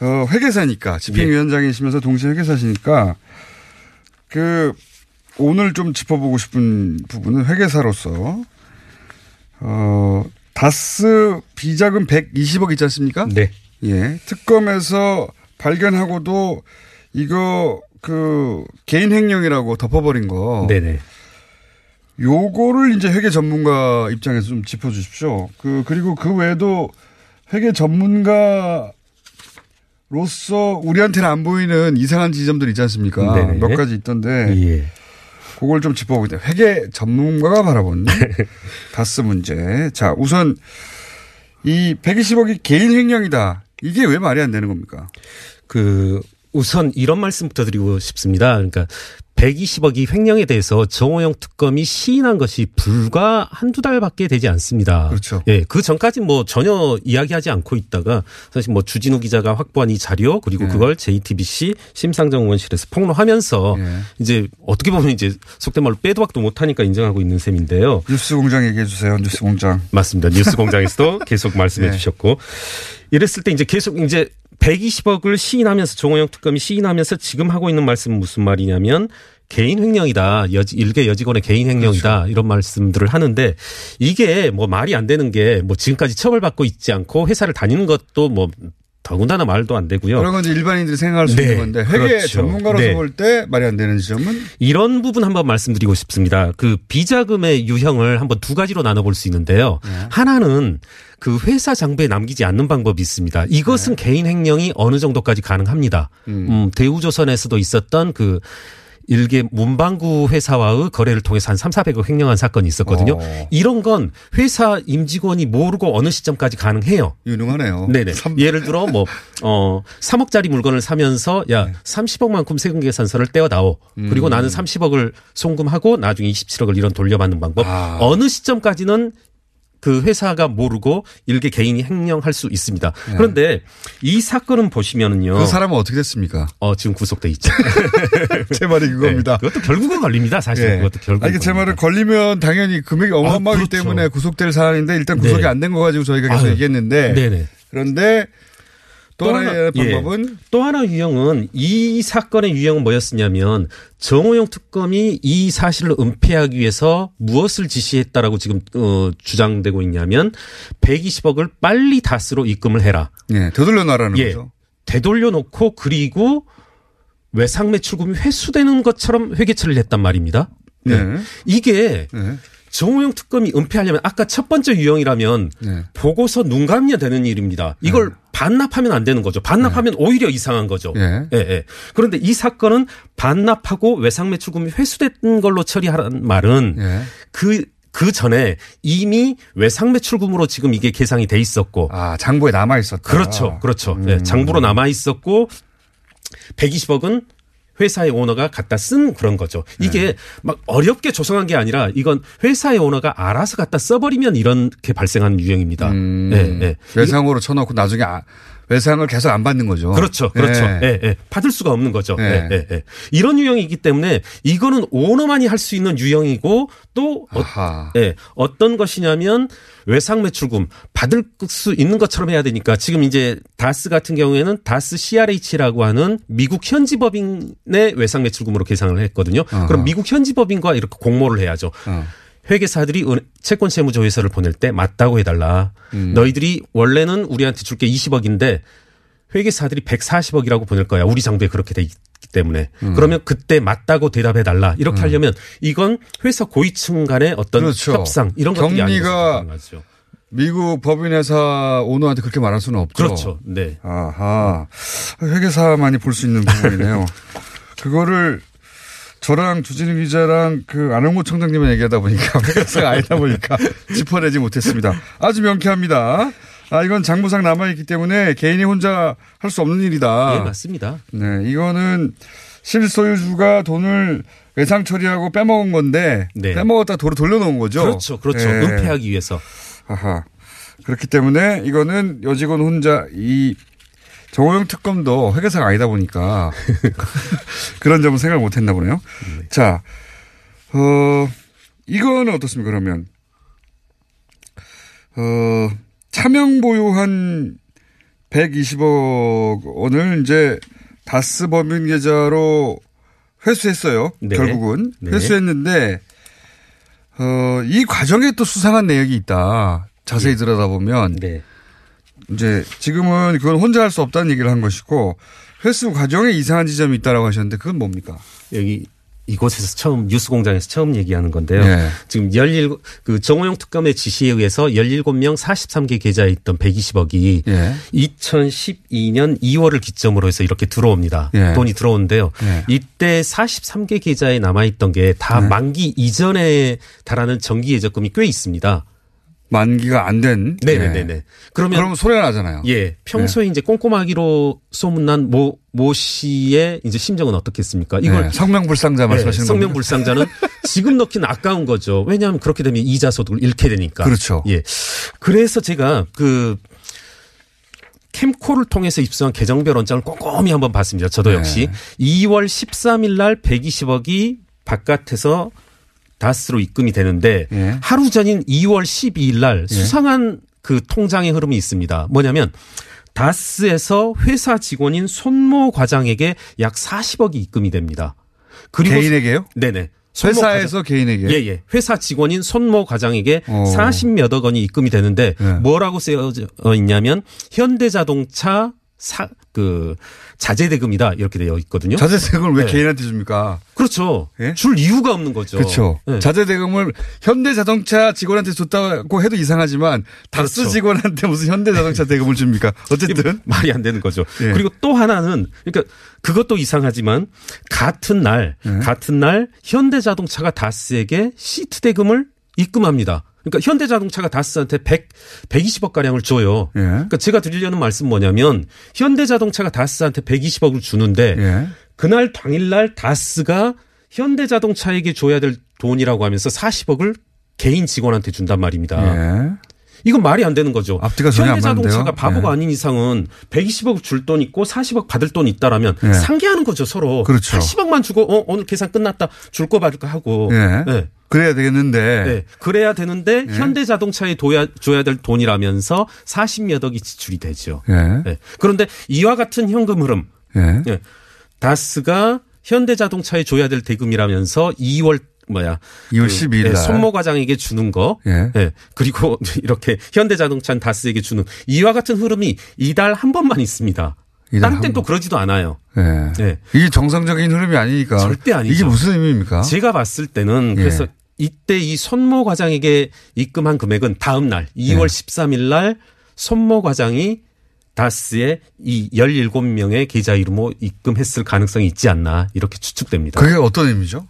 어, 회계사니까 집행위원장이시면서 동시에 회계사시니까 그 오늘 좀 짚어보고 싶은 부분은 회계사로서 어, 다스 비자금 120억 있지 않습니까? 네. 예. 특검에서 발견하고도 이거 그 개인 횡령이라고 덮어버린 거. 네네. 요거를 이제 회계 전문가 입장에서 좀 짚어 주십시오. 그, 그리고 그 외에도 회계 전문가로서 우리한테는 안 보이는 이상한 지점들 있지 않습니까? 네네. 몇 가지 있던데. 예. 그걸 좀 짚어보겠다. 회계 전문가가 바라보는 다스 문제. 자, 우선 이 120억이 개인 횡령이다. 이게 왜 말이 안 되는 겁니까? 그 우선 이런 말씀부터 드리고 싶습니다. 그러니까 120억이 횡령에 대해서 정호영 특검이 시인한 것이 불과 한두 달밖에 되지 않습니다. 그렇죠. 예, 그 전까지 뭐 전혀 이야기하지 않고 있다가 사실 뭐 주진우 기자가 확보한 이 자료 그리고 예. 그걸 JTBC 심상정 의원실에서 폭로하면서 예. 이제 어떻게 보면 이제 속된 말로 빼도 박도 못하니까 인정하고 있는 셈인데요. 뉴스 공장 얘기해 주세요. 뉴스 공장. 맞습니다. 뉴스 공장에서도 계속 말씀해 네. 주셨고 이랬을 때 이제 계속 이제 120억을 시인하면서 정호영 특검이 시인하면서 지금 하고 있는 말씀은 무슨 말이냐면 개인 횡령이다. 여지, 일개 여직원의 개인 횡령이다. 그렇죠. 이런 말씀들을 하는데 이게 뭐 말이 안 되는 게 뭐 지금까지 처벌받고 있지 않고 회사를 다니는 것도 뭐 더군다나 말도 안 되고요. 그런 건 이제 일반인들이 생각할 수 네, 있는 건데 회계 그렇죠. 전문가로서 네. 볼때 말이 안 되는 지점은 이런 부분 한번 말씀드리고 싶습니다. 그 비자금의 유형을 한번 두 가지로 나눠볼 수 있는데요. 네. 하나는 그 회사 장부에 남기지 않는 방법이 있습니다. 이것은 개인 횡령이 어느 정도까지 가능합니다. 음, 대우조선에서도 있었던 그 일개 문방구 회사와의 거래를 통해서 한 3, 400억 횡령한 사건이 있었거든요. 어. 이런 건 회사 임직원이 모르고 어느 시점까지 가능해요. 유능하네요. 네네. 예를 들어 뭐, 어, 3억짜리 물건을 사면서 야, 네. 30억만큼 세금 계산서를 떼어다오. 그리고 음. 나는 30억을 송금하고 나중에 27억을 이런 돌려받는 방법. 아. 어느 시점까지는 그 회사가 모르고 일개 개인이 횡령할 수 있습니다. 네. 그런데 이 사건은 보시면은요. 그 사람은 어떻게 됐습니까? 어, 지금 구속돼 있죠. 제 말이 그겁니다. 네, 그것도 결국은 걸립니다. 사실 예. 그것도 결국. 아, 이게 제 말은 걸리면 당연히 금액이 어마어마하기 그렇죠. 때문에 구속될 사안인데 일단 구속이 네. 안된 거 가지고 저희가 계속 아유. 얘기했는데 네네. 그런데 또, 하나의 예. 방법은 또 하나 유형은 이 사건의 유형은 뭐였냐면 정호영 특검이 이 사실을 은폐하기 위해서 무엇을 지시했다라고 지금 어, 주장되고 있냐면 120억을 빨리 다스로 입금을 해라. 예, 되돌려 놔라는 예. 거죠. 되돌려 놓고 그리고 외상 매출금이 회수되는 것처럼 회계 처리를 했단 말입니다. 네. 네. 이게 네. 정호영 특검이 은폐하려면 아까 첫 번째 유형이라면 네. 보고서 눈 감면 되는 일입니다. 이걸 반납하면 안 되는 거죠. 반납하면 오히려 이상한 거죠. 예. 예, 예. 그런데 이 사건은 반납하고 외상 매출금이 회수된 걸로 처리하라는 말은 예. 그, 그 전에 이미 외상 매출금으로 지금 이게 계상이 돼 있었고. 아, 장부에 남아 있었다. 그렇죠. 그렇죠. 음. 예, 장부로 남아 있었고 120억은 회사의 오너가 갖다 쓴 그런 거죠. 이게 네. 막 어렵게 조성한 게 아니라 이건 회사의 오너가 알아서 갖다 써버리면 이렇게 발생하는 유형입니다. 음. 예, 예. 외상으로 쳐놓고 나중에 아, 외상을 계속 안 받는 거죠. 그렇죠. 그렇죠. 예. 예, 예. 받을 수가 없는 거죠. 예. 예, 예, 예. 이런 유형이기 때문에 이거는 오너만이 할 수 있는 유형이고 또 어, 예, 어떤 것이냐면 외상 매출금 받을 수 있는 것처럼 해야 되니까 지금 이제 다스 같은 경우에는 다스 CRH라고 하는 미국 현지 법인의 외상 매출금으로 계산을 했거든요. 어허. 그럼 미국 현지 법인과 이렇게 공모를 해야죠. 어. 회계사들이 은- 채권 세무조 회서를 보낼 때 맞다고 해달라. 음. 너희들이 원래는 우리한테 줄 게 20억인데 회계사들이 140억이라고 보낼 거야. 우리 장부에 그렇게 돼 있기 때문에. 음. 그러면 그때 맞다고 대답해 달라. 이렇게 하려면 이건 회사 고위층 간의 어떤 그렇죠. 협상 이런 것들이 경리가 아니죠. 미국 법인 회사 오너한테 그렇게 말할 수는 없죠. 그렇죠. 네. 아하. 회계사만이 볼 수 있는 부분이네요. 그거를 저랑 주진우 기자랑 그 안홍모 청장님을 얘기하다 보니까 회계사가 아니다 보니까 짚어내지 못했습니다. 아주 명쾌합니다. 아, 이건 장부상 남아 있기 때문에 개인이 혼자 할 수 없는 일이다. 네, 맞습니다. 네, 이거는 실소유주가 돈을 외상 처리하고 빼먹은 건데 네. 빼먹었다 도로 돌려놓은 거죠. 그렇죠. 그렇죠. 예. 은폐하기 위해서. 아하. 그렇기 때문에 이거는 여직원 혼자 이 정호영 특검도 회계사가 아니다 보니까 그런 점은 생각을 못 했나 보네요. 자, 어, 이거는 어떻습니까, 그러면? 어, 차명 보유한 120억 원을 이제 다스 법인 계좌로 회수했어요. 네. 결국은. 네. 회수했는데, 어, 이 과정에 또 수상한 내역이 있다. 자세히 들여다보면. 네. 이제 지금은 그건 혼자 할 수 없다는 얘기를 한 것이고 회수 과정에 이상한 지점이 있다라고 하셨는데 그건 뭡니까? 여기 이곳에서 처음 뉴스 공장에서 처음 얘기하는 건데요. 네. 지금 17, 그 정호영 특검의 지시에 의해서 17명 43개 계좌에 있던 120억이 예. 2012년 2월을 기점으로 해서 이렇게 들어옵니다. 예. 돈이 들어오는데요. 예. 이때 43개 계좌에 남아있던 게다 네. 만기 이전에 달하는 정기 예적금이 꽤 있습니다. 만기가 안 된. 네네네네. 예. 그러면 그러면 소리가 나잖아요. 예, 평소에 이제 꼼꼼하기로 소문난 모, 모 씨의 이제 심정은 어떻겠습니까? 이걸 네, 성명불상자 말씀하시는 겁니다. 성명불상자는 지금 넣기는 아까운 거죠. 왜냐하면 그렇게 되면 이자 소득을 잃게 되니까. 그렇죠. 예. 그래서 제가 그 캠코를 통해서 입수한 계정별 원장을 꼼꼼히 한번 봤습니다. 저도 네. 역시 2월 13일 날 120억이 바깥에서 다스로 입금이 되는데 예. 하루 전인 2월 12일 날 수상한 그 통장의 흐름이 있습니다. 뭐냐면 다스에서 회사 직원인 손모 과장에게 약 40억이 입금이 됩니다. 그리고 개인에게요? 네네. 회사에서 과장- 개인에게? 예, 예. 회사 직원인 손모 과장에게 어. 40몇억 원이 입금이 되는데 예. 뭐라고 쓰여 있냐면 현대자동차 사, 그, 자재 대금이다. 이렇게 되어 있거든요. 자재 대금을 왜 네. 개인한테 줍니까? 그렇죠. 줄 이유가 없는 거죠. 그렇죠. 네. 자재 대금을 현대자동차 직원한테 줬다고 해도 이상하지만 다스 그렇죠. 직원한테 무슨 현대자동차 대금을 줍니까? 어쨌든 말이 안 되는 거죠. 예. 그리고 또 하나는 그러니까 그것도 이상하지만 같은 날 예. 같은 날 현대자동차가 다스에게 시트 대금을 입금합니다. 그러니까 현대자동차가 다스한테 100 120억 가량을 줘요. 예. 그러니까 제가 드리려는 말씀 뭐냐면 현대자동차가 다스한테 120억을 주는데 예. 그날 당일날 다스가 현대자동차에게 줘야 될 돈이라고 하면서 40억을 개인 직원한테 준단 말입니다. 예. 이건 말이 안 되는 거죠. 앞뒤가 전혀 안 현대자동차가. 바보가 예. 아닌 이상은 120억 줄 돈 있고 40억 받을 돈 있다라면 예. 상계하는 거죠 서로. 그렇죠. 40억만 주고 어, 오늘 계산 끝났다 줄 거 받을까 하고. 예. 네. 그래야 되겠는데 네. 그래야 되는데 예. 현대자동차에 둬야, 줘야 될 돈이라면서 40몇 억이 지출이 되죠. 예. 네. 그런데 이와 같은 현금 흐름. 예. 예. 다스가 현대자동차에 줘야 될 대금이라면서 2월 뭐야 2월 그, 12일 예, 날. 손모 과장에게 주는 거, 예. 예. 그리고 이렇게 현대자동차 다스에게 주는 이와 같은 흐름이 이달 한 번만 있습니다. 다른 한땐또 그러지도 않아요. 예. 예. 이게 정상적인 흐름이 아니니까 절대 아니죠. 이게 무슨 의미입니까? 제가 봤을 때는 예. 그래서 이때 이 손모 과장에게 입금한 금액은 다음 날 2월 예. 13일 날 손모 과장이 다스에 이 17명의 계좌 이름으로 입금했을 가능성이 있지 않나 이렇게 추측됩니다. 그게 어떤 의미죠?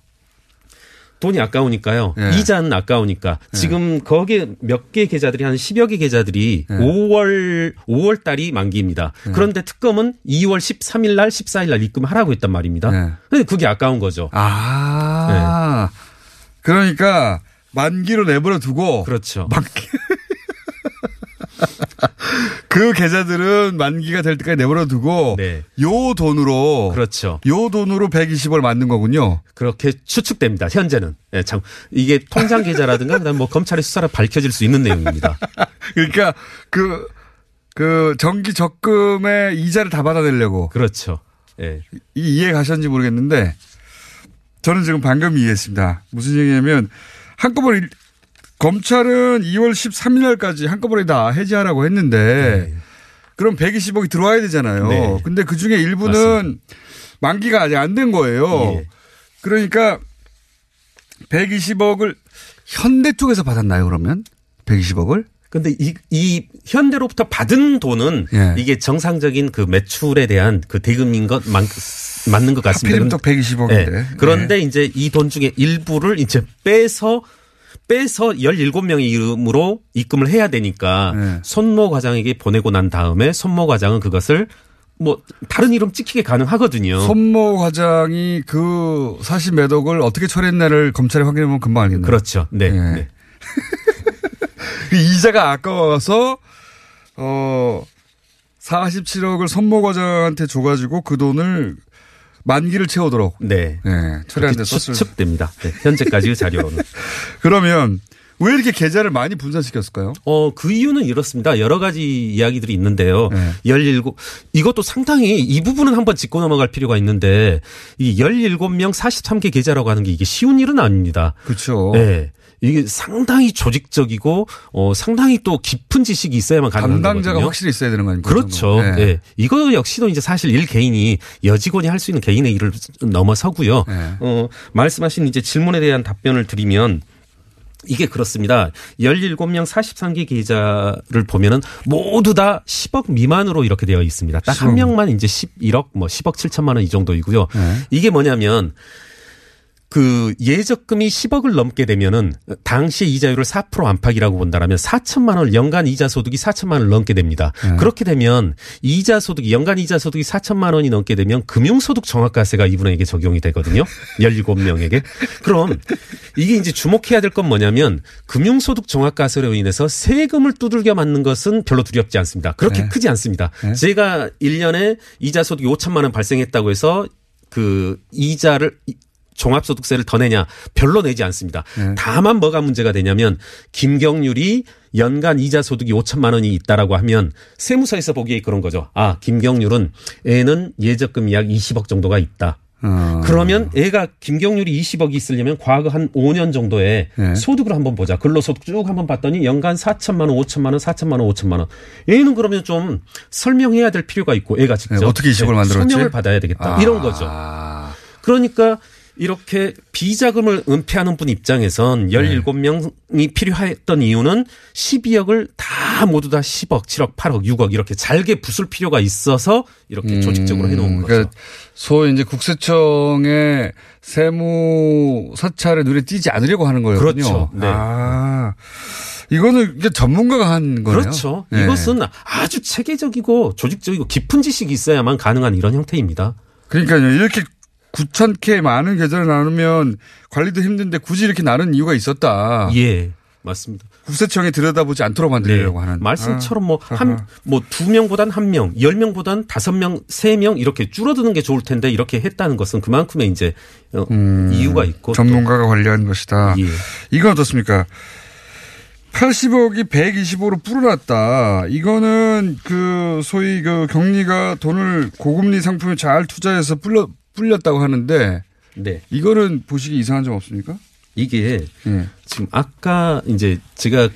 돈이 아까우니까요. 예. 이자는 아까우니까. 지금 거기에 몇 개 계좌들이 한 10여 개 계좌들이 예. 5월 5월 달이 만기입니다. 그런데 특검은 2월 13일 날 14일 날 입금하라고 했단 말입니다. 예. 근데 그게 아까운 거죠. 아. 그러니까 만기로 내버려 두고 그렇죠. 만기 그 계좌들은 만기가 될 때까지 내버려 두고 네. 요 돈으로 그렇죠. 요 돈으로 120을 맞는 거군요. 그렇게 추측됩니다. 현재는. 예, 참 이게 통장 계좌라든가 그다음 뭐 검찰의 수사로 밝혀질 수 있는 내용입니다. 그러니까 그, 그 정기 적금의 이자를 다 받아내려고. 그렇죠. 예. 이 이해 가셨는지 모르겠는데 저는 지금 방금 이해했습니다. 무슨 얘기냐면 한꺼번에 일- 검찰은 2월 13일 날까지 한꺼번에 다 해지하라고 했는데 그럼 120억이 들어와야 되잖아요. 네. 근데 그 중에 일부는 맞습니다. 만기가 아직 안 된 거예요. 예. 그러니까 120억을 현대 쪽에서 받았나요, 그러면? 120억을? 근데 이, 이 현대로부터 받은 돈은 예. 이게 정상적인 그 매출에 대한 그 대금인 것 만, 맞는 것 같습니다. 하필이면 또 120억인데. 예. 그런데 이제 이 돈 중에 일부를 이제 빼서 빼서 17명의 이름으로 입금을 해야 되니까 네. 손모 과장에게 보내고 난 다음에 손모 과장은 그것을 뭐 다른 이름 찍히게 가능하거든요. 손모 과장이 그 40몇 억을 어떻게 처리했나를 검찰에 확인해보면 금방 알겠네요. 그렇죠. 네. 네. 그 이자가 아까워서 어 47억을 손모 과장한테 줘가지고 그 돈을 만기를 채우도록 네. 처리하는 데 그렇게 썼을 추측됩니다. 네, 현재까지의 자료로는. 그러면 왜 이렇게 계좌를 많이 분산시켰을까요? 어, 그 이유는 이렇습니다. 여러 가지 이야기들이 있는데요. 네. 17, 이것도 상당히 이 부분은 한번 짚고 넘어갈 필요가 있는데 이 17명 43개 계좌라고 하는 게 이게 쉬운 일은 아닙니다. 그렇죠. 네. 이게 상당히 조직적이고 어 상당히 또 깊은 지식이 있어야만 가능한 담당자가 거거든요. 확실히 있어야 되는 거 아닙니까? 그렇죠. 네. 예. 이거 역시도 이제 사실 일 개인이 여직원이 할 수 있는 개인의 일을 넘어서고요. 네. 어, 말씀하신 이제 질문에 대한 답변을 드리면 이게 그렇습니다. 17명 43개 계좌를 보면은 모두 다 10억 미만으로 이렇게 되어 있습니다. 딱 10억. 한 명만 이제 11억 뭐 10억 7천만 원 이 정도이고요. 네. 이게 뭐냐면 그 예적금이 10억을 넘게 되면은 당시 이자율을 4% 안팎이라고 본다라면 4천만 원 연간 이자 소득이 4천만 원을 넘게 됩니다. 네. 그렇게 되면 이자 소득이 연간 이자 소득이 4천만 원이 넘게 되면 금융 소득 정확가세가 이분에게 적용이 되거든요. 17명에게. 그럼 이게 이제 주목해야 될 건 뭐냐면 금융 소득 정확가세로 인해서 세금을 두들겨 맞는 것은 별로 두렵지 않습니다. 그렇게 네. 크지 않습니다. 네. 제가 1년에 이자 소득이 5천만 원 발생했다고 해서 그 이자를 종합소득세를 더 내냐 별로 내지 않습니다. 네. 다만 뭐가 문제가 되냐면 김경률이 연간 이자 소득이 5천만 원이 있다라고 하면 세무서에서 보기에 그런 거죠. 아 김경률은 애는 예적금이 약 20억 정도가 있다. 어. 그러면 애가 김경률이 20억이 있으려면 과거 한 5년 정도의 네. 소득을 한번 보자. 근로소득 쭉 한번 봤더니 연간 4천만 원, 5천만 원, 4천만 원, 5천만 원. 얘는 그러면 좀 설명해야 될 필요가 있고 애가 직접 네, 어떻게 20억을 만들었지? 소명을 받아야 되겠다. 아. 이런 거죠. 그러니까 이렇게 비자금을 은폐하는 분 입장에선 17명이 필요했던 이유는 12억을 다 모두 다 10억, 7억, 8억, 6억 이렇게 잘게 부술 필요가 있어서 이렇게 조직적으로 해놓은 거죠. 그러니까 소위 이제 국세청의 세무 사찰에 눈에 띄지 않으려고 하는 거였군요. 그렇죠. 네. 아, 이거는 이게 전문가가 한 거네요. 그렇죠. 네. 이것은 아주 체계적이고 조직적이고 깊은 지식이 있어야만 가능한 이런 형태입니다. 그러니까요. 이렇게 9,000개 많은 계좌를 나누면 관리도 힘든데 굳이 이렇게 나눈 이유가 있었다. 예, 맞습니다. 국세청에 들여다보지 않도록 만들려고 하는. 네. 말씀처럼 아, 뭐한 뭐 두 명보단 한 명, 열 명보단 다섯 명, 세 명 이렇게 줄어드는 게 좋을 텐데 이렇게 했다는 것은 그만큼의 이제 어, 이유가 있고 음, 전문가가 관리한 것이다. 예. 이건 어떻습니까? 80억이 125로 불어났다. 이거는 그 소위 그 경리가 돈을 고금리 상품에 잘 투자해서 불려, 불렸다고 하는데 네. 이거는 보시기 이상한 점 없습니까? 이게 예. 지금 아까 이제 제가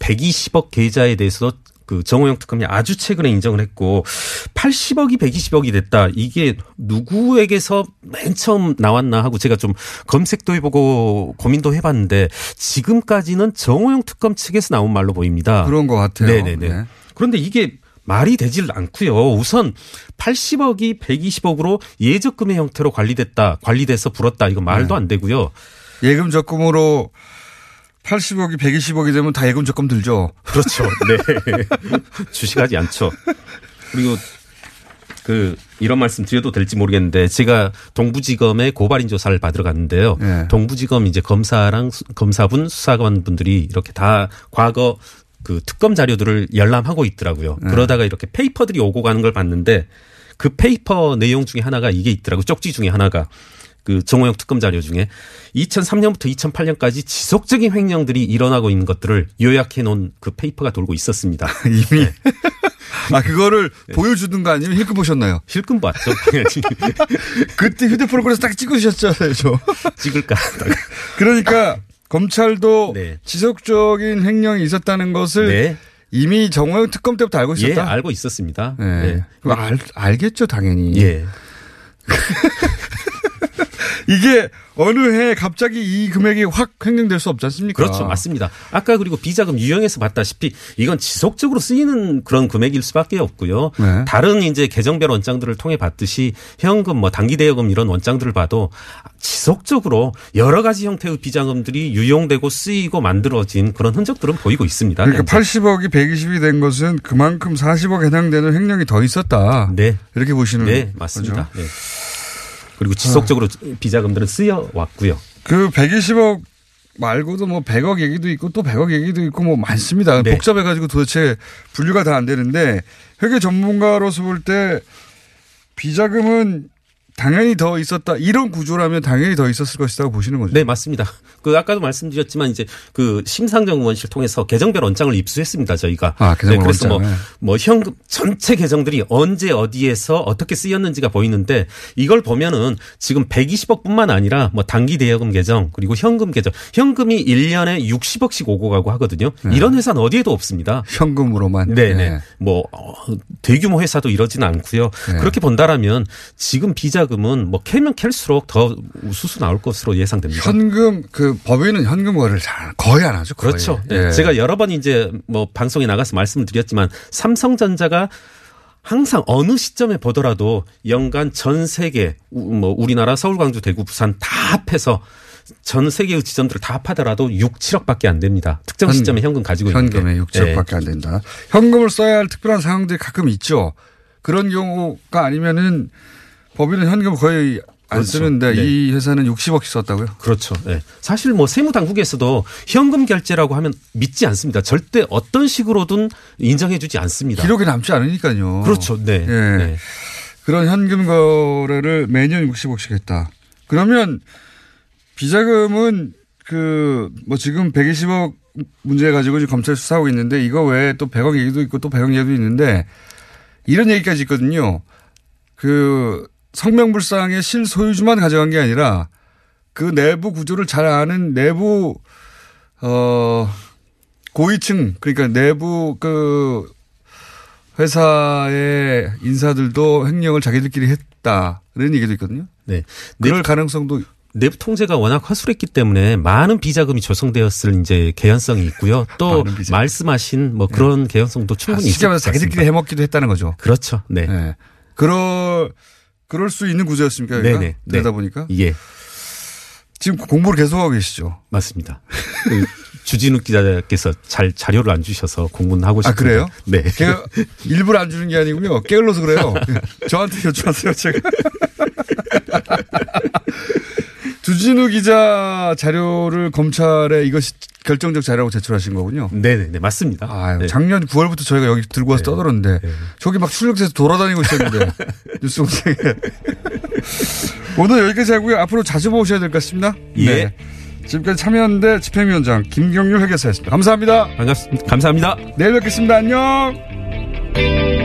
120억 계좌에 대해서 그 정호영 특검이 아주 최근에 인정을 했고 80억이 120억이 됐다. 이게 누구에게서 맨 처음 나왔나 하고 제가 좀 검색도 해보고 고민도 해봤는데 지금까지는 정호영 특검 측에서 나온 말로 보입니다. 그런 것 같아요. 네네네. 네. 그런데 이게 말이 되질 않고요. 우선 80억이 120억으로 예적금의 형태로 관리됐다. 관리돼서 불었다. 이거 말도 안 되고요. 예금 적금으로 80억이 120억이 되면 다 예금 적금 들죠. 그렇죠. 네. 주식하지 않죠. 그리고 그 이런 말씀 드려도 될지 모르겠는데 제가 동부지검에 고발인 조사를 받으러 갔는데요. 네. 동부지검 이제 검사랑 수- 검사분 수사관 분들이 이렇게 다 과거 그 특검 자료들을 열람하고 있더라고요. 네. 그러다가 이렇게 페이퍼들이 오고 가는 걸 봤는데 그 페이퍼 내용 중에 하나가 이게 있더라고요. 쪽지 중에 하나가 그 정호영 특검 자료 중에 2003년부터 2008년까지 지속적인 횡령들이 일어나고 있는 것들을 요약해 놓은 그 페이퍼가 돌고 있었습니다. 이미. 아, 그거를 보여주는 거 아니면 힐끔 보셨나요? 힐끔 봤죠. 그때 휴대폰을 그래서 딱 찍으셨잖아요. 찍을까 하다가. 그러니까 검찰도 네. 지속적인 횡령이 있었다는 것을 네. 이미 정호영 특검 때부터 알고 예, 있었다. 알고 있었습니다. 네. 네. 알, 알겠죠, 당연히. 예. 이게 어느 해 갑자기 이 금액이 확 횡령될 수 없지 않습니까? 그렇죠. 맞습니다. 아까 그리고 비자금 유형에서 봤다시피 이건 지속적으로 쓰이는 그런 금액일 수밖에 없고요. 네. 다른 이제 계정별 원장들을 통해 봤듯이 현금 뭐 단기 대여금 이런 원장들을 봐도 지속적으로 여러 가지 형태의 비자금들이 유용되고 쓰이고 만들어진 그런 흔적들은 보이고 있습니다. 그러니까 현재. 80억이 120이 된 것은 그만큼 40억 해당되는 횡령이 더 있었다. 네. 이렇게 보시는 네, 맞습니다. 거죠. 네. 그리고 지속적으로 비자금들은 쓰여 왔고요. 그 120억 말고도 뭐 100억 얘기도 있고 또 100억 얘기도 있고 뭐 많습니다. 네. 복잡해가지고 도대체 분류가 다 안 되는데 회계 전문가로서 볼 때 비자금은 당연히 더 있었다. 이런 구조라면 당연히 더 있었을 것이라고 보시는 거죠. 네, 맞습니다. 그 아까도 말씀드렸지만 이제 그 심상정원실 통해서 계정별 원장을 입수했습니다. 저희가. 아, 계정별 그래서 뭐, 원장을. 뭐 현금 전체 계정들이 언제 어디에서 어떻게 쓰였는지가 보이는데 이걸 보면은 지금 120억뿐만 아니라 뭐 단기 대여금 계정 그리고 현금 계정 현금이 1년에 60억씩 오고 가고 하거든요. 이런 회사는 어디에도 없습니다. 현금으로만. 네, 네. 네. 뭐 어, 대규모 회사도 이러지는 않고요. 네. 그렇게 본다라면 지금 비자 금은 뭐 캐면 캘수록 더 우수수 나올 것으로 예상됩니다. 현금 그 법인은 현금 거래를 잘 거의 안 하죠. 거의. 그렇죠. 네. 예. 제가 여러 번 이제 뭐 방송에 나가서 말씀을 드렸지만 삼성전자가 항상 어느 시점에 보더라도 연간 전 세계 우- 뭐 우리나라 서울 광주 대구 부산 다 합해서 전 세계의 지점들을 다 합하더라도 6, 7억밖에 안 됩니다. 특정 현- 시점에 현금 가지고 있는데. 현금에 6, 7억밖에 안 된다. 현금을 써야 할 특별한 상황들이 가끔 있죠. 그런 경우가 아니면은 법인은 현금 거의 안 그렇죠. 쓰는데 네. 이 회사는 60억씩 썼다고요? 그렇죠. 네. 사실 뭐 세무 당국에서도 현금 결제라고 하면 믿지 않습니다. 절대 어떤 식으로든 인정해주지 않습니다. 기록에 남지 않으니까요. 그렇죠. 네. 예. 네. 그런 현금 거래를 매년 60억씩 했다. 그러면 비자금은 그 뭐 지금 120억 문제 가지고 지금 검찰 수사하고 있는데 이거 외에 또 100억 얘기도 있고 또 100억 얘기도 있는데 이런 얘기까지 있거든요. 그 성명불상의 실소유주만 가져간 게 아니라 그 내부 구조를 잘 아는 내부 어 고위층 그러니까 내부 그 회사의 인사들도 횡령을 자기들끼리 했다는 얘기도 있거든요. 네. 그럴 가능성도 내부 통제가 워낙 허술했기 때문에 많은 비자금이 조성되었을 이제 개연성이 있고요. 또 말씀하신 뭐 그런 개연성도 충분히 네. 아, 것 자기들끼리. 해먹기도 했다는 거죠. 그렇죠. 네. 네. 그럴 그럴 수 있는 구조였습니까? 그러니까? 네네. 그러다 네. 보니까 예. 지금 공부를 계속하고 계시죠. 맞습니다. 그 주진우 기자께서 잘 자료를 안 주셔서 공부는 하고 아 싶은데. 그래요? 네. 일부러 안 주는 게 아니고요. 게을러서 그래요. 저한테 여쭤봤어요, 제가. 주진우 기자 자료를 검찰에 이것이 결정적 자료라고 제출하신 거군요. 네네네 맞습니다. 아유, 네. 작년 9월부터 저희가 여기 들고 와서 떠들었는데 저기 막 출력돼서 돌아다니고 있었는데 뉴스 공장에 오늘 여기까지 하고요. 앞으로 자주 모셔야 될 것 같습니다. 예. 지금까지 참여연대 집행위원장 김경률 회계사였습니다. 감사합니다. 반갑습니다. 감사합니다. 내일 뵙겠습니다. 안녕.